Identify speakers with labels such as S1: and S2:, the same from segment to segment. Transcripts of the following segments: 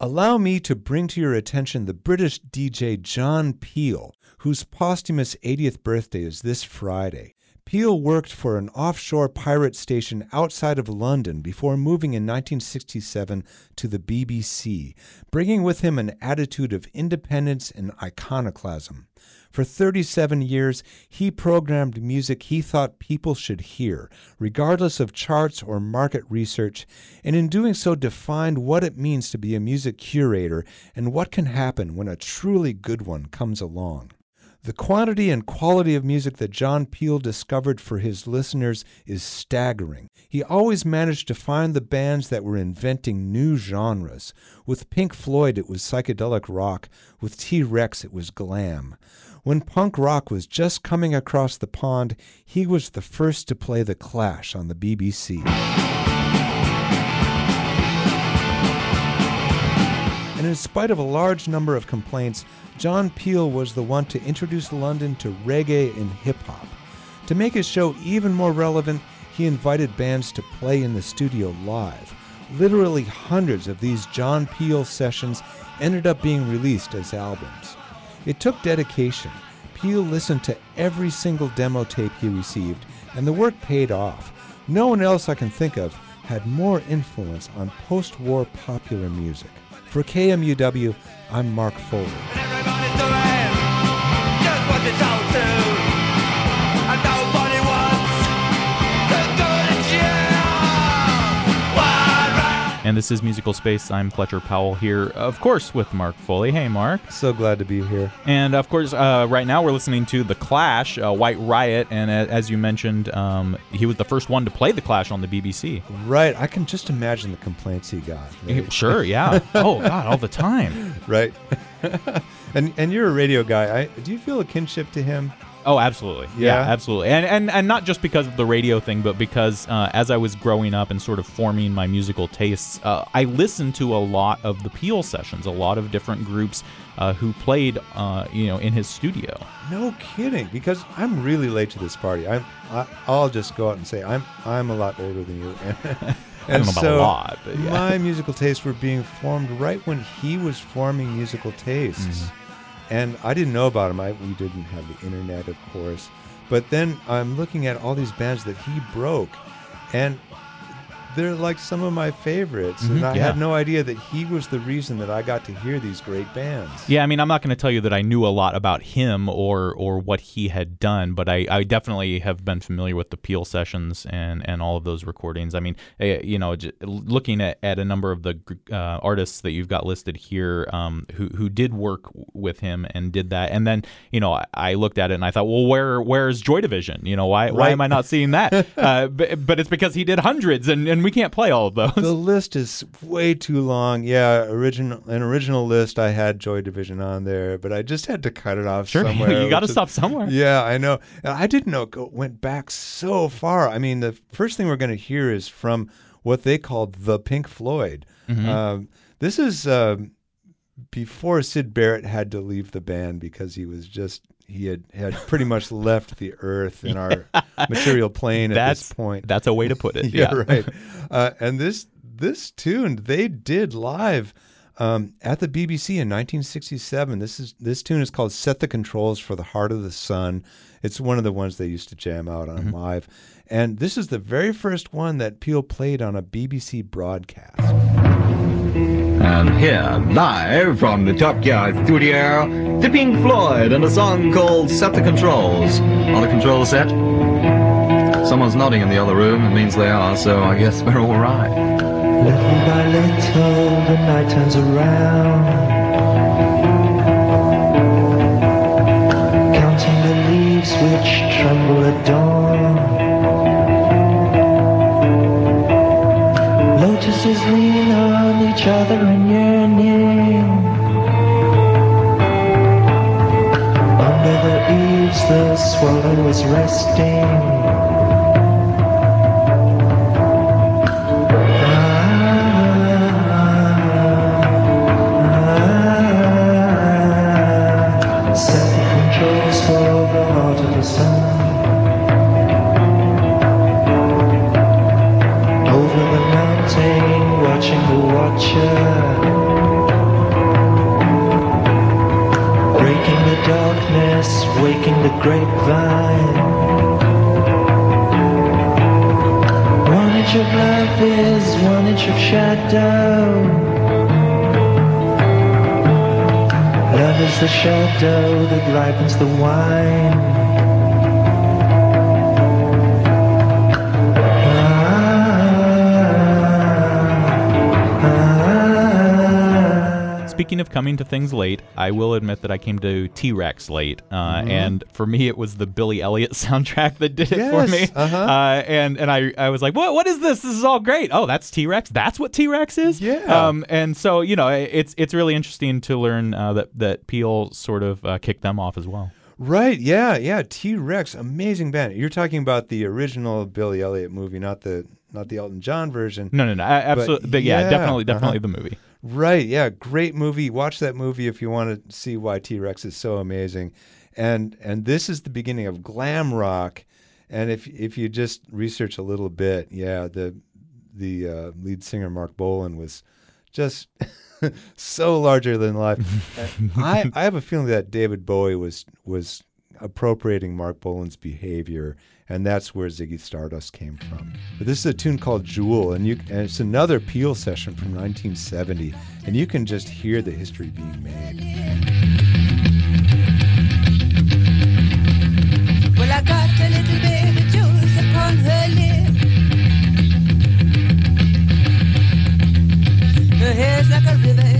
S1: Allow me to bring to your attention the British DJ John Peel, whose posthumous 80th birthday is this Friday. Peel worked for an offshore pirate station outside of London before moving in 1967 to the BBC, bringing with him an attitude of independence and iconoclasm. For 37 years, he programmed music he thought people should hear, regardless of charts or market research, and in doing so defined what it means to be a music curator and what can happen when a truly good one comes along. The quantity and quality of music that John Peel discovered for his listeners is staggering. He always managed to find the bands that were inventing new genres. With Pink Floyd, it was psychedelic rock. With T Rex, it was glam. When punk rock was just coming across the pond, he was the first to play The Clash on the BBC. And in spite of a large number of complaints, John Peel was the one to introduce London to reggae and hip hop. To make his show even more relevant, he invited bands to play in the studio live. Literally hundreds of these John Peel sessions ended up being released as albums. It took dedication. Peel listened to every single demo tape he received, and the work paid off. No one else I can think of had more influence on post war popular music. For KMUW, I'm Mark Foley.
S2: And this is Musical Space. I'm Fletcher Powell here, of course, with Mark Foley. Hey, Mark.
S1: So glad to be here.
S2: And of course, uh, right now we're listening to The Clash, uh, White Riot. And as you mentioned, um, he was the first one to play The Clash on the BBC.
S1: Right. I can just imagine the complaints he got. Right?
S2: Sure, yeah. oh, God, all the time.
S1: Right. and and you're a radio guy. I, do you feel a kinship to him?
S2: Oh, absolutely. Yeah, yeah absolutely. And, and and not just because of the radio thing, but because uh, as I was growing up and sort of forming my musical tastes, uh, I listened to a lot of the Peel sessions, a lot of different groups uh, who played, uh, you know, in his studio.
S1: No kidding, because I'm really late to this party. I'm, I, I'll just go out and say I'm I'm a lot older than you.
S2: And, so lot, yeah.
S1: my musical tastes were being formed right when he was forming musical tastes. Mm-hmm and I didn't know about him. I, we didn't have the internet, of course. But then I'm looking at all these bands that he broke, and they're like some of my favorites, mm-hmm, and I yeah. had no idea that he was the reason that I got to hear these great bands.
S2: Yeah, I mean, I'm not going to tell you that I knew a lot about him or or what he had done, but I, I definitely have been familiar with the Peel sessions and and all of those recordings. I mean, eh, you know, looking at, at a number of the uh, artists that you've got listed here um, who who did work with him and did that, and then you know, I, I looked at it and I thought, well, where where's Joy Division? You know, why right. why am I not seeing that? uh, but, but it's because he did hundreds and and we can't play all of those.
S1: The list is way too long. Yeah, original an original list I had Joy Division on there, but I just had to cut it off
S2: sure,
S1: somewhere.
S2: you got to stop somewhere.
S1: Yeah, I know. I didn't know it went back so far. I mean, the first thing we're going to hear is from what they called the Pink Floyd. Mm-hmm. Um, this is uh, before Syd Barrett had to leave the band because he was just he had had pretty much left the earth in our material plane at this point.
S2: That's a way to put it.
S1: yeah, yeah, right. Uh, and this this tune they did live um, at the BBC in 1967. This is this tune is called "Set the Controls for the Heart of the Sun." It's one of the ones they used to jam out on mm-hmm. live, and this is the very first one that Peel played on a BBC broadcast.
S3: And here, live from the Top Gear studio, the Pink Floyd and a song called Set the Controls. On the control set? Someone's nodding in the other room. It means they are, so I guess we're all right.
S4: Little by little, the night turns around. Counting the leaves which tremble at dawn. Lotuses lean on each other in yearning. Under the eaves, the swallow ah, ah, ah. is resting. watching the watcher darkness, waking the grapevine. One inch of love is one inch of shadow. Love is the shadow that ripens the wine.
S2: Speaking of coming to things late, I will admit that I came to T Rex late, uh,
S1: Mm-hmm.
S2: and for me, it was the Billy Elliot soundtrack that did it for
S1: Yes,
S2: me.
S1: uh-huh.
S2: Uh, and and I, I was like, what what is this? This is all great. Oh, that's T Rex. That's what T Rex is.
S1: Yeah.
S2: Um, and so you know, it's it's really interesting to learn uh, that that Peel sort of uh, kicked them off as well.
S1: Right, yeah, yeah. T Rex, amazing band. You're talking about the original Billy Elliot movie, not the not the Elton John version.
S2: No, no, no. Absolutely, but, yeah,
S1: yeah,
S2: definitely, definitely
S1: uh-huh.
S2: the movie.
S1: Right, yeah, great movie. Watch that movie if you want to see why T Rex is so amazing. And and this is the beginning of glam rock. And if if you just research a little bit, yeah, the the uh, lead singer Marc Bolan was just so larger than life. I I have a feeling that David Bowie was was appropriating Marc Bolan's behavior, and that's where Ziggy Stardust came from. But this is a tune called Jewel, and you and it's another Peel session from 1970, and you can just hear the history being made.
S5: Well, I got a little baby jewels upon her lip. Her hair's like a river,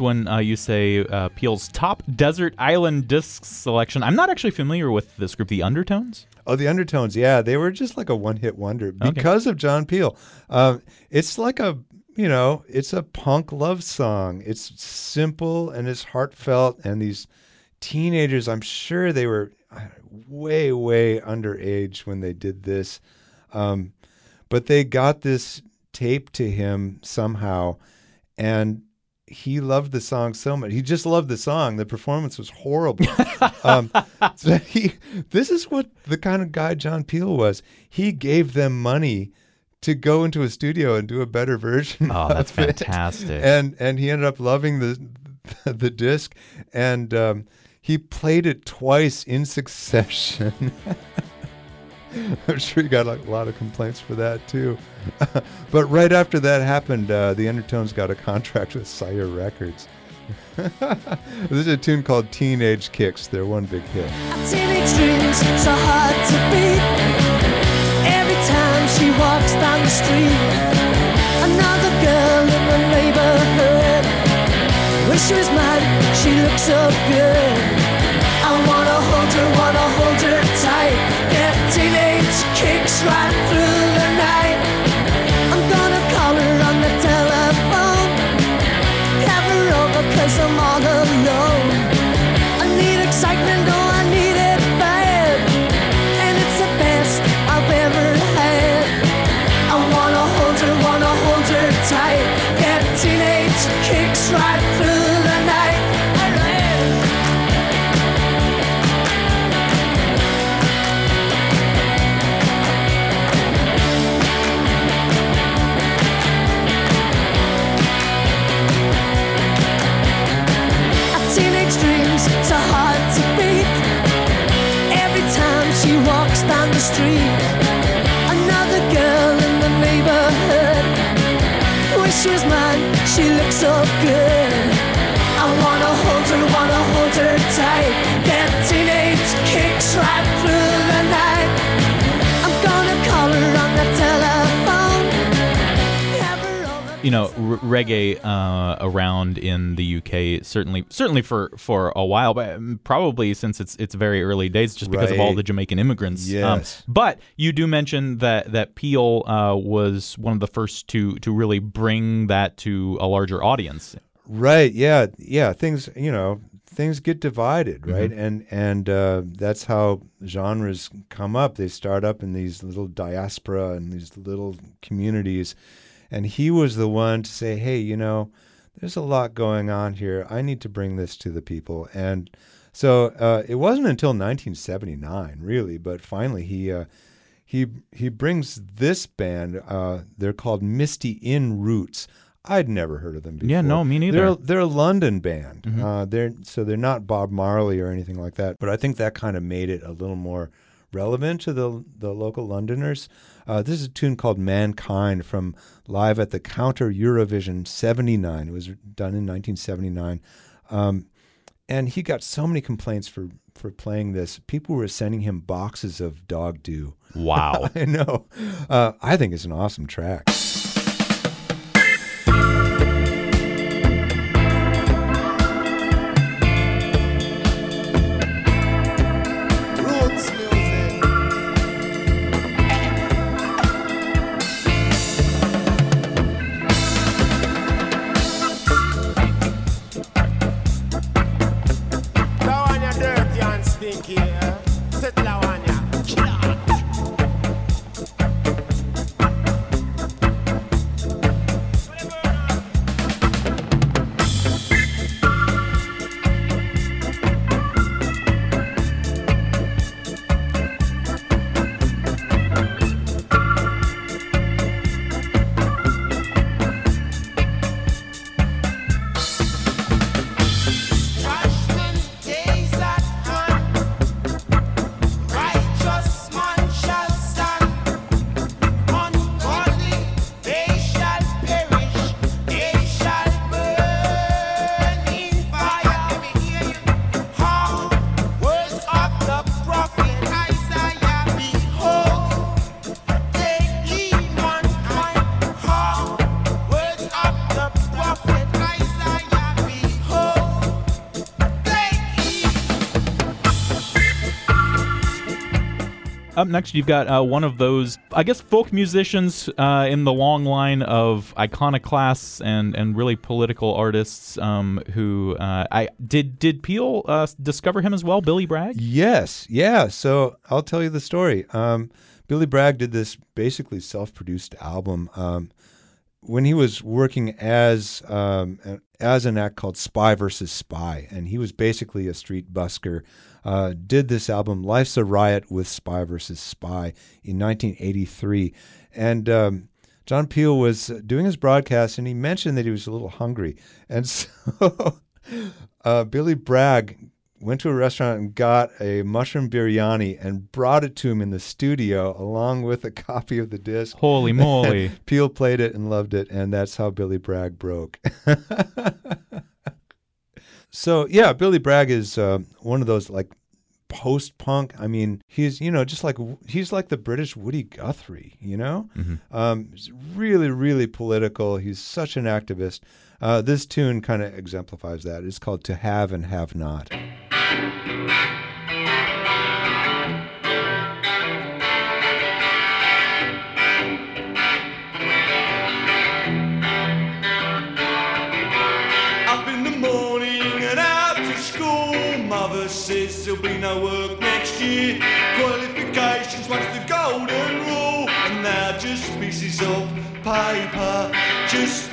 S2: next one, uh, you say uh, Peel's top desert island disc selection. I'm not actually familiar with this group, the Undertones.
S1: Oh, the Undertones, yeah, they were just like a one-hit wonder because of John Peel. Um, it's like a, you know, it's a punk love song. It's simple and it's heartfelt, and these teenagers, I'm sure they were way, way underage when they did this, um, but they got this tape to him somehow, and he loved the song so much. He just loved the song. The performance was horrible. um, so he, this is what the kind of guy John Peel was. He gave them money to go into a studio and do a better version.
S2: Oh, that's
S1: of it.
S2: fantastic.
S1: And and he ended up loving the the disc, and um, he played it twice in succession. I'm sure you got a lot of complaints for that too. but right after that happened, uh, the Undertones got a contract with Sire Records. this is a tune called Teenage Kicks. Their one big hit.
S6: Teenage dreams so hard to beat. Every time she walks down the street, another girl in the neighborhood. She was mine, she looks so good. Tight. Get teenage kicks right she was mine, she looks so good. I wanna hold her, wanna hold her tight.
S2: You know r- reggae uh, around in the UK certainly certainly for for a while but um, probably since it's it's very early days just because of all the Jamaican immigrants Um,
S1: Yes.
S2: but you do mention that that Peel uh, was one of the first to to really bring that to a larger audience
S1: Right. Yeah. Yeah. Things, you know, things get divided, right? And and uh, that's how genres come up. They start up in these little diaspora and these little communities. And he was the one to say, "Hey, you know, there's a lot going on here. I need to bring this to the people." And so uh, it wasn't until 1979, really, but finally he. Uh, he he brings this band. Uh, they're called Misty In Roots. I'd never heard of them before.
S2: Yeah, no, me neither.
S1: They're they're a London band. Uh, they're so they're not Bob Marley or anything like that. But I think that kind of made it a little more relevant to the the local Londoners. Uh, this is a tune called "Mankind" from live at the Counter Eurovision '79. It was done in 1979. Um, and he got so many complaints for for playing this. People were sending him boxes of dog do.
S2: wow
S1: I know. Uh, I think it's an awesome track.
S2: Up next, you've got uh, one of those, I guess, folk musicians uh, in the long line of iconoclasts and, and really political artists. Um, who uh, I did did Peel uh, discover him as well? Billy Bragg.
S1: Yes, yeah. So I'll tell you the story. Um, Billy Bragg did this basically self-produced album um, when he was working as um, as an act called Spy versus Spy, and he was basically a street busker. Uh, did this album "Life's a Riot" with Spy versus Spy in 1983, and um, John Peel was doing his broadcast, and he mentioned that he was a little hungry, and so uh, Billy Bragg went to a restaurant and got a mushroom biryani and brought it to him in the studio along with a copy of the disc.
S2: Holy moly!
S1: Peel played it and loved it, and that's how Billy Bragg broke. so yeah, Billy Bragg is uh, one of those like post-punk. I mean, he's you know just like he's like the British Woody Guthrie. You know, um, he's really really political. He's such an activist. Uh, this tune kind of exemplifies that. It's called "To Have and Have Not."
S7: Says there'll be no work next year. Qualifications, what's the golden rule? And now just pieces of paper. Just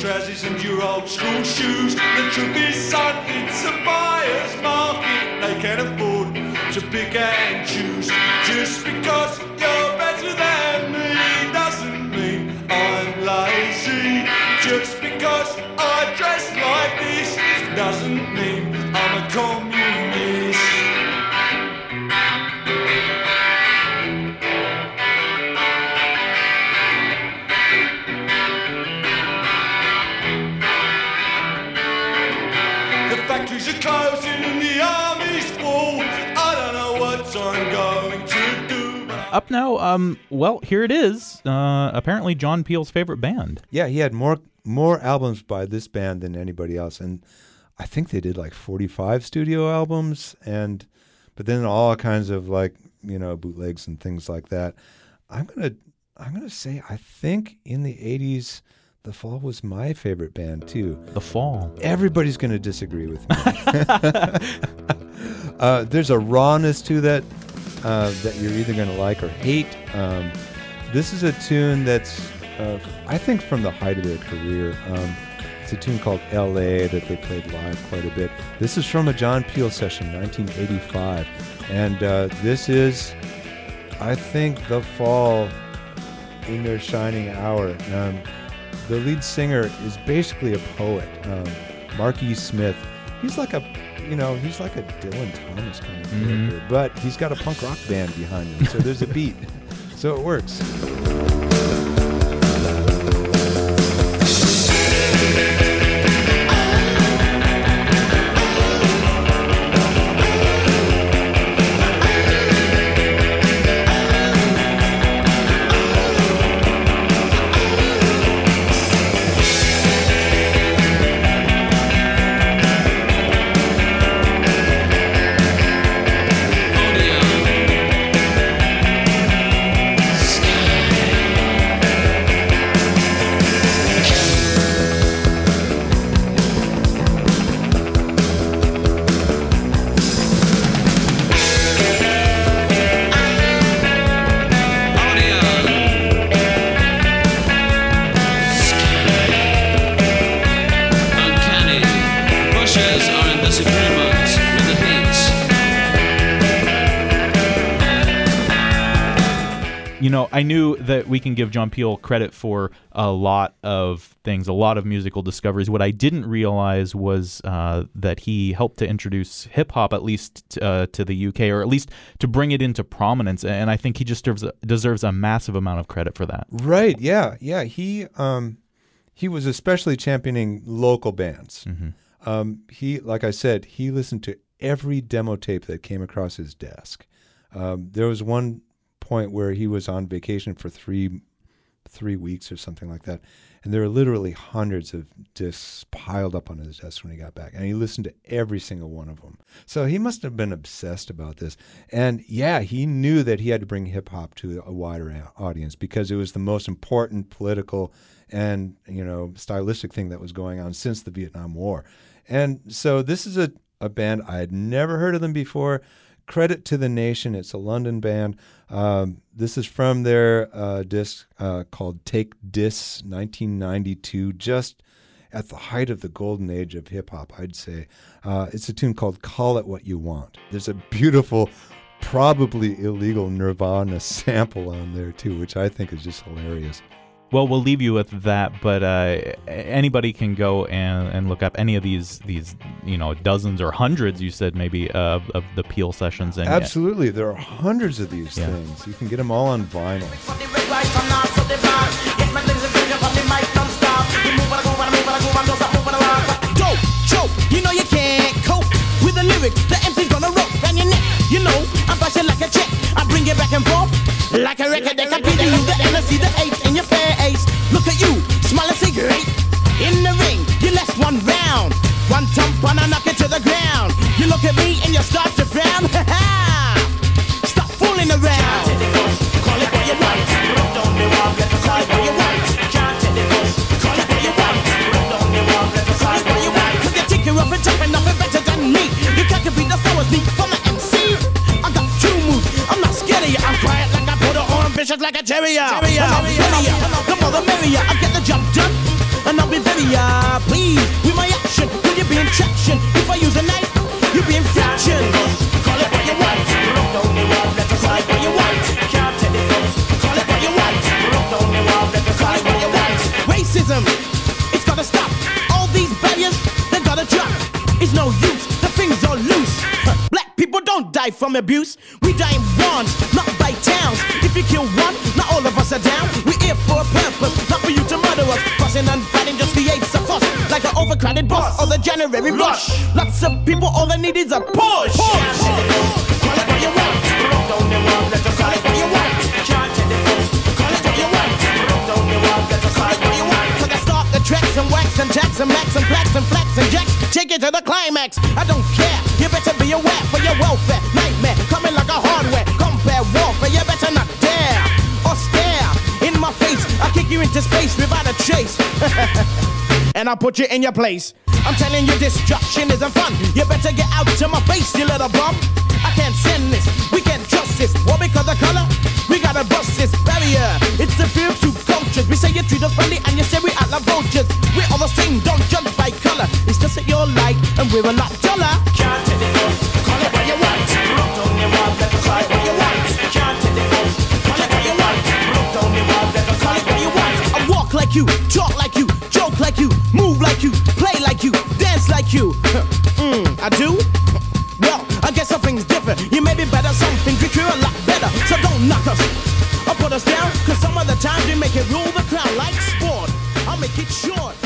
S7: trousers and your old school shoes. The truth is, son, it's a buyer's market. They can afford to pick and choose. Just because you're better than me doesn't mean I'm lazy. Just because I dress like this doesn't mean I'm a con.
S2: Up now, um, well, here it is. Uh, apparently, John Peel's favorite band.
S1: Yeah, he had more more albums by this band than anybody else, and I think they did like forty five studio albums, and but then all kinds of like you know bootlegs and things like that. I'm gonna I'm gonna say I think in the '80s, The Fall was my favorite band too.
S2: The Fall.
S1: Everybody's gonna disagree with me. uh, there's a rawness to that uh, that you're either gonna like or hate. Um, this is a tune that's uh, I think from the height of their career. Um, it's a tune called L.A. that they played live quite a bit. This is from a John Peel session, 1985, and uh, this is, I think, the Fall in their shining hour. Um, the lead singer is basically a poet, um, Mark E. Smith. He's like a, you know, he's like a Dylan Thomas kind of mm-hmm. character, but he's got a punk rock band behind him, so there's a beat, so it works.
S2: I knew that we can give John Peel credit for a lot of things, a lot of musical discoveries. What I didn't realize was uh, that he helped to introduce hip hop, at least uh, to the UK, or at least to bring it into prominence. And I think he just deserves a, deserves a massive amount of credit for that.
S1: Right? Yeah, yeah. He um, he was especially championing local bands. Um, he, like I said, he listened to every demo tape that came across his desk. Um, there was one point where he was on vacation for three three weeks or something like that, and there were literally hundreds of discs piled up on his desk when he got back, and he listened to every single one of them. So he must have been obsessed about this, and yeah, he knew that he had to bring hip hop to a wider audience because it was the most important political and you know stylistic thing that was going on since the Vietnam War, and so this is a a band I had never heard of them before. Credit to the Nation. It's a London band. Um, this is from their uh, disc uh, called Take Dis 1992, just at the height of the golden age of hip hop, I'd say. Uh, it's a tune called Call It What You Want. There's a beautiful, probably illegal Nirvana sample on there, too, which I think is just hilarious.
S2: Well, we'll leave you with that, but uh, anybody can go and, and look up any of these these you know dozens or hundreds you said maybe uh, of the Peel sessions and
S1: Absolutely. There are hundreds of these
S2: Yeah.
S1: things. You can get them all on vinyl.
S8: Dope, choke, you know you can't cope with the lyrics. The MC's gonna rope around your neck. You know, I'm flashing like a check. I bring it back and forth like a record deck. I beat you, the NSC, the H in your cigarette. In the ring, you left one round. One thump and I knock it to the ground. You look at me and you start to frown. abuse. We die in ones, not by towns. If you kill one, not all of us are down. We're here for a purpose, not for you to murder us. Fussing and fighting just creates a fuss. Like an overcrowded bus or the January rush. Lots of people, all they need is a push. push. and jacks and max and flex and flex and jacks. Take it to the climax. I don't care. You better be aware for your welfare. You into space without a chase. and I'll put you in your place. I'm telling you, destruction isn't fun. You better get out to my face, you little bum. I can't send this, we can't trust this. What because of color? We gotta bust this barrier. It's the fear of two cultures. We say you treat us friendly and you say we act like vultures. We're all the same, don't judge by color. It's just that you're light and we're a lot duller. like you, talk like you, joke like you, move like you, play like you, dance like you. mm, I do? Well, I guess something's different. You may be better, something good, you're a lot better. So don't knock us or put us down, cause some of the times we make it rule the crowd like sport. I'll make it short.